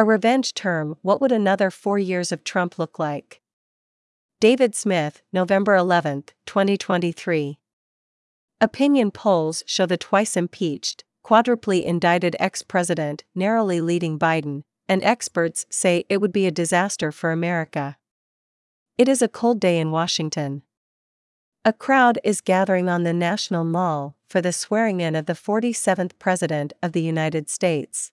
A revenge term What would another four years of Trump look like? David Smith, November 11, 2023. Opinion polls show the twice impeached, quadruply indicted ex president narrowly leading Biden, and experts say it would be a disaster for America. It is a cold day in Washington. A crowd is gathering on the National Mall for the swearing in of the 47th President of the United States.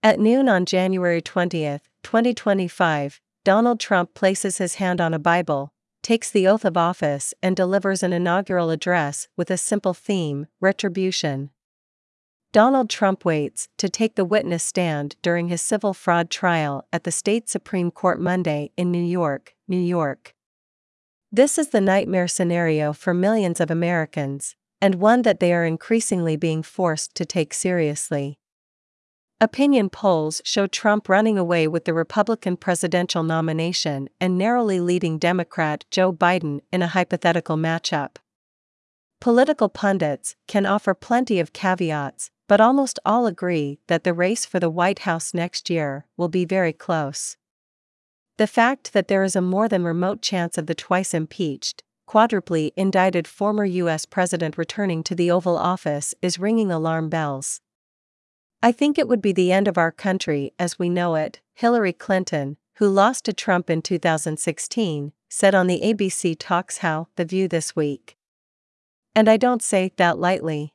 At noon on January 20, 2025, Donald Trump places his hand on a Bible, takes the oath of office, and delivers an inaugural address with a simple theme retribution. Donald Trump waits to take the witness stand during his civil fraud trial at the state Supreme Court Monday in New York, New York. This is the nightmare scenario for millions of Americans, and one that they are increasingly being forced to take seriously. Opinion polls show Trump running away with the Republican presidential nomination and narrowly leading Democrat Joe Biden in a hypothetical matchup. Political pundits can offer plenty of caveats, but almost all agree that the race for the White House next year will be very close. The fact that there is a more than remote chance of the twice impeached, quadruply indicted former U.S. President returning to the Oval Office is ringing alarm bells. I think it would be the end of our country as we know it, Hillary Clinton, who lost to Trump in 2016, said on the ABC Talks How The View this week. And I don't say that lightly.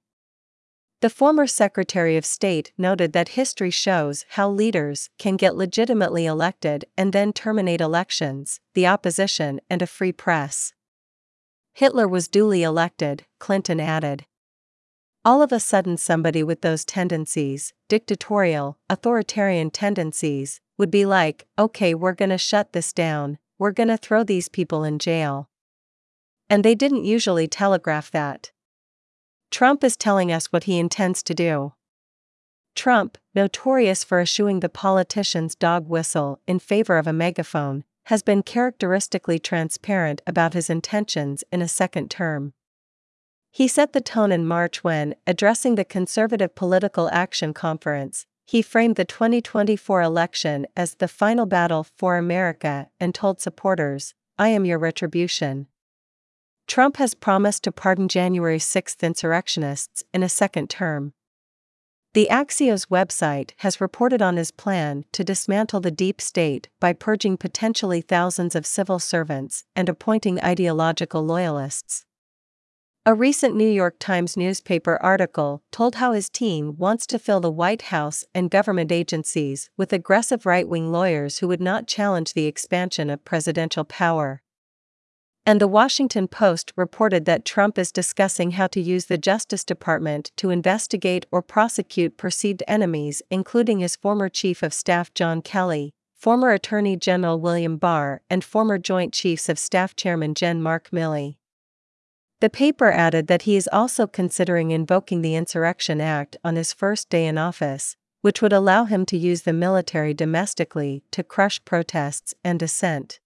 The former Secretary of State noted that history shows how leaders can get legitimately elected and then terminate elections, the opposition, and a free press. Hitler was duly elected, Clinton added. All of a sudden, somebody with those tendencies, dictatorial, authoritarian tendencies, would be like, okay, we're gonna shut this down, we're gonna throw these people in jail. And they didn't usually telegraph that. Trump is telling us what he intends to do. Trump, notorious for eschewing the politician's dog whistle in favor of a megaphone, has been characteristically transparent about his intentions in a second term. He set the tone in March when, addressing the Conservative Political Action Conference, he framed the 2024 election as the final battle for America and told supporters, I am your retribution. Trump has promised to pardon January 6 insurrectionists in a second term. The Axios website has reported on his plan to dismantle the deep state by purging potentially thousands of civil servants and appointing ideological loyalists. A recent New York Times newspaper article told how his team wants to fill the White House and government agencies with aggressive right wing lawyers who would not challenge the expansion of presidential power. And the Washington Post reported that Trump is discussing how to use the Justice Department to investigate or prosecute perceived enemies, including his former Chief of Staff John Kelly, former Attorney General William Barr, and former Joint Chiefs of Staff Chairman Jen Mark Milley. The paper added that he is also considering invoking the Insurrection Act on his first day in office, which would allow him to use the military domestically to crush protests and dissent.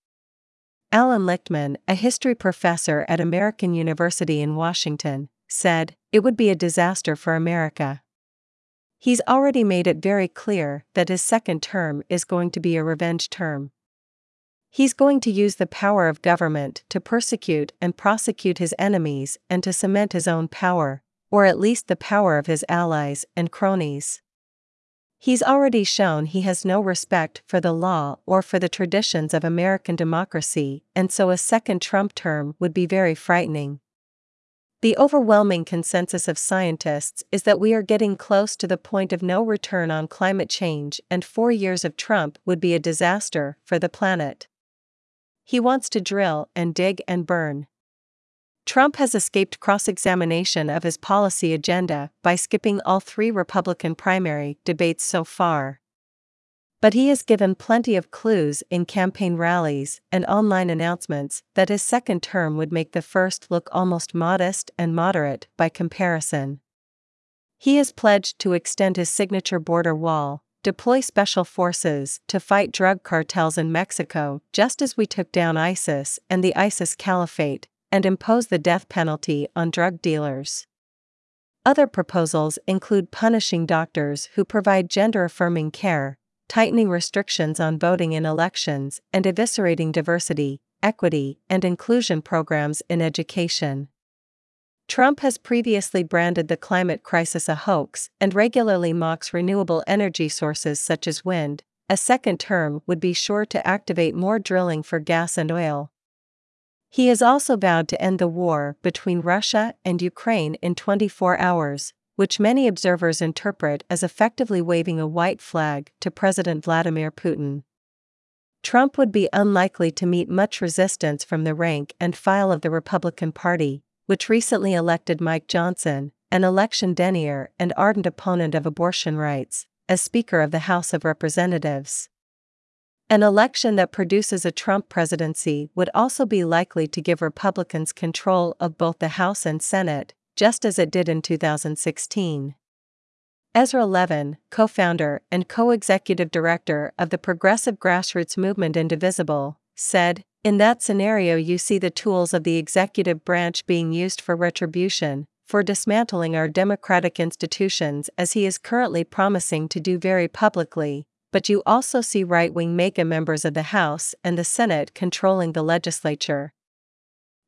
Alan Lichtman, a history professor at American University in Washington, said, It would be a disaster for America. He's already made it very clear that his second term is going to be a revenge term. He's going to use the power of government to persecute and prosecute his enemies and to cement his own power, or at least the power of his allies and cronies. He's already shown he has no respect for the law or for the traditions of American democracy, and so a second Trump term would be very frightening. The overwhelming consensus of scientists is that we are getting close to the point of no return on climate change, and four years of Trump would be a disaster for the planet. He wants to drill and dig and burn. Trump has escaped cross examination of his policy agenda by skipping all three Republican primary debates so far. But he has given plenty of clues in campaign rallies and online announcements that his second term would make the first look almost modest and moderate by comparison. He has pledged to extend his signature border wall, deploy special forces to fight drug cartels in Mexico, just as we took down ISIS and the ISIS Caliphate, and impose the death penalty on drug dealers. Other proposals include punishing doctors who provide gender affirming care, tightening restrictions on voting in elections, and eviscerating diversity, equity, and inclusion programs in education. Trump has previously branded the climate crisis a hoax and regularly mocks renewable energy sources such as wind. A second term would be sure to activate more drilling for gas and oil. He has also vowed to end the war between Russia and Ukraine in 24 hours, which many observers interpret as effectively waving a white flag to President Vladimir Putin. Trump would be unlikely to meet much resistance from the rank and file of the Republican Party, which recently elected Mike Johnson, an election denier and ardent opponent of abortion rights, as Speaker of the House of Representatives. An election that produces a Trump presidency would also be likely to give Republicans control of both the House and Senate, just as it did in 2016. Ezra Levin, co founder and co executive director of the progressive grassroots movement Indivisible, said in that scenario, you see the tools of the executive branch being used for retribution, for dismantling our democratic institutions as he is currently promising to do very publicly, but you also see right wing MAGA members of the House and the Senate controlling the legislature.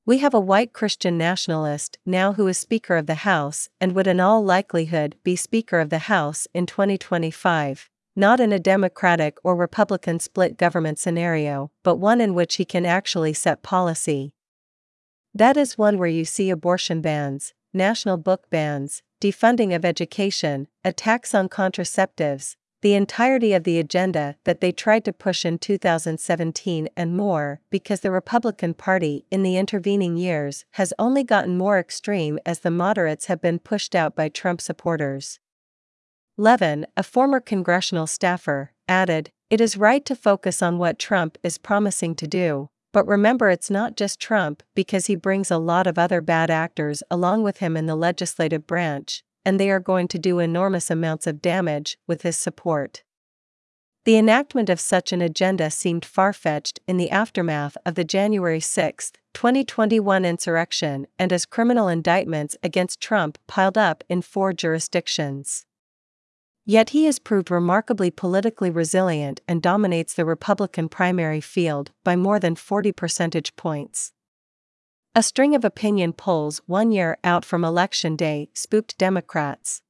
We have a white Christian nationalist now who is Speaker of the House and would in all likelihood be Speaker of the House in 2025 not in a Democratic or Republican split government scenario, but one in which he can actually set policy. That is one where you see abortion bans, national book bans, defunding of education, attacks on contraceptives, the entirety of the agenda that they tried to push in 2017 and more, because the Republican Party in the intervening years has only gotten more extreme as the moderates have been pushed out by Trump supporters. Levin, a former congressional staffer, added, It is right to focus on what Trump is promising to do, but remember it's not just Trump because he brings a lot of other bad actors along with him in the legislative branch, and they are going to do enormous amounts of damage with his support. The enactment of such an agenda seemed far fetched in the aftermath of the January 6, 2021 insurrection and as criminal indictments against Trump piled up in four jurisdictions. Yet he has proved remarkably politically resilient and dominates the Republican primary field by more than 40 percentage points. A string of opinion polls one year out from Election Day spooked Democrats.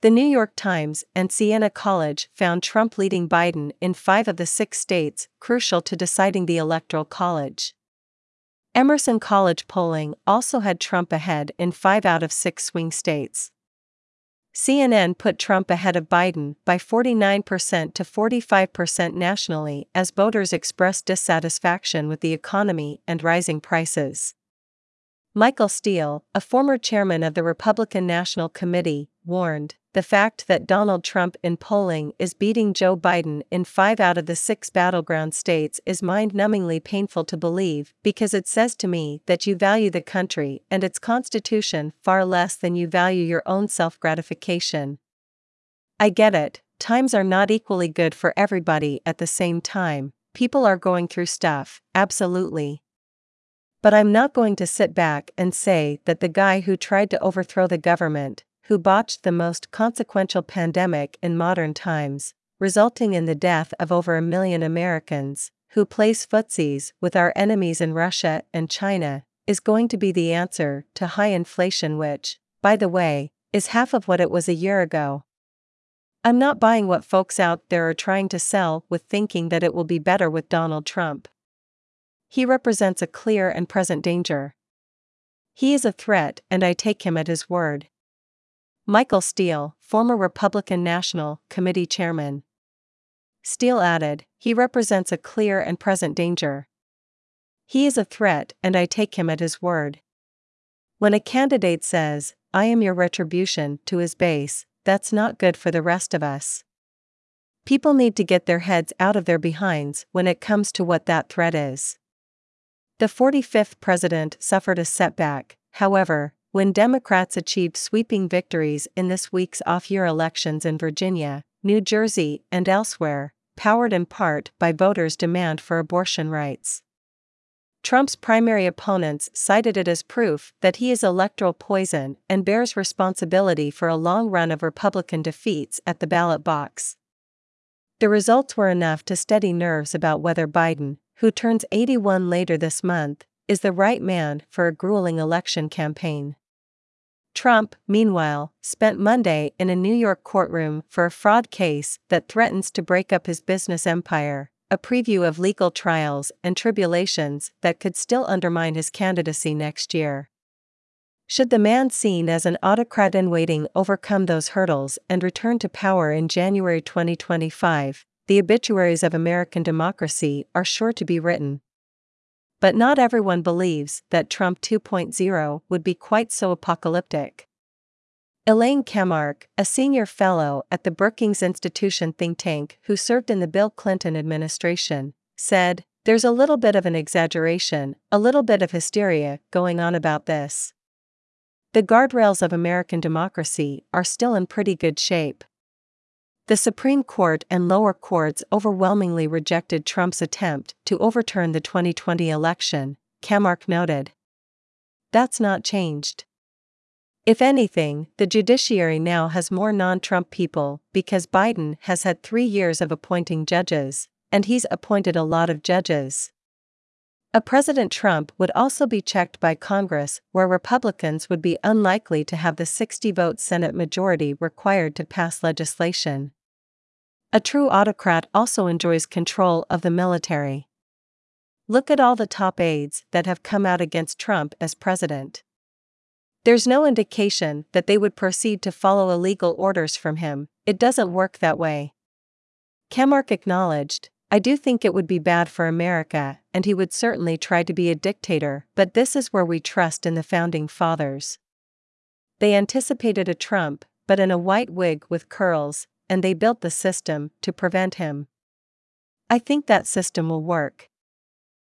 The New York Times and Siena College found Trump leading Biden in five of the six states crucial to deciding the Electoral College. Emerson College polling also had Trump ahead in five out of six swing states. CNN put Trump ahead of Biden by 49% to 45% nationally as voters expressed dissatisfaction with the economy and rising prices. Michael Steele, a former chairman of the Republican National Committee, warned the fact that Donald Trump in polling is beating Joe Biden in five out of the six battleground states is mind numbingly painful to believe because it says to me that you value the country and its constitution far less than you value your own self gratification. I get it, times are not equally good for everybody at the same time, people are going through stuff, absolutely. But I'm not going to sit back and say that the guy who tried to overthrow the government, who botched the most consequential pandemic in modern times, resulting in the death of over a million Americans, who plays footsies with our enemies in Russia and China, is going to be the answer to high inflation, which, by the way, is half of what it was a year ago. I'm not buying what folks out there are trying to sell with thinking that it will be better with Donald Trump. He represents a clear and present danger. He is a threat, and I take him at his word. Michael Steele, former Republican National Committee chairman. Steele added, he represents a clear and present danger. He is a threat, and I take him at his word. When a candidate says, I am your retribution, to his base, that's not good for the rest of us. People need to get their heads out of their behinds when it comes to what that threat is. The 45th president suffered a setback, however, when Democrats achieved sweeping victories in this week's off year elections in Virginia, New Jersey, and elsewhere, powered in part by voters' demand for abortion rights. Trump's primary opponents cited it as proof that he is electoral poison and bears responsibility for a long run of Republican defeats at the ballot box. The results were enough to steady nerves about whether Biden, who turns 81 later this month, is the right man for a grueling election campaign. Trump, meanwhile, spent Monday in a New York courtroom for a fraud case that threatens to break up his business empire, a preview of legal trials and tribulations that could still undermine his candidacy next year. Should the man seen as an autocrat in waiting overcome those hurdles and return to power in January 2025, the obituaries of American democracy are sure to be written. But not everyone believes that Trump 2.0 would be quite so apocalyptic. Elaine Kamarck, a senior fellow at the Brookings Institution think tank who served in the Bill Clinton administration, said, There's a little bit of an exaggeration, a little bit of hysteria going on about this. The guardrails of American democracy are still in pretty good shape. The Supreme Court and lower courts overwhelmingly rejected Trump's attempt to overturn the 2020 election, Kamarck noted. That's not changed. If anything, the judiciary now has more non Trump people because Biden has had three years of appointing judges, and he's appointed a lot of judges. A President Trump would also be checked by Congress, where Republicans would be unlikely to have the 60 vote Senate majority required to pass legislation. A true autocrat also enjoys control of the military. Look at all the top aides that have come out against Trump as president. There's no indication that they would proceed to follow illegal orders from him, it doesn't work that way. Kamarck acknowledged, I do think it would be bad for America, and he would certainly try to be a dictator, but this is where we trust in the founding fathers. They anticipated a Trump, but in a white wig with curls, and they built the system to prevent him. I think that system will work.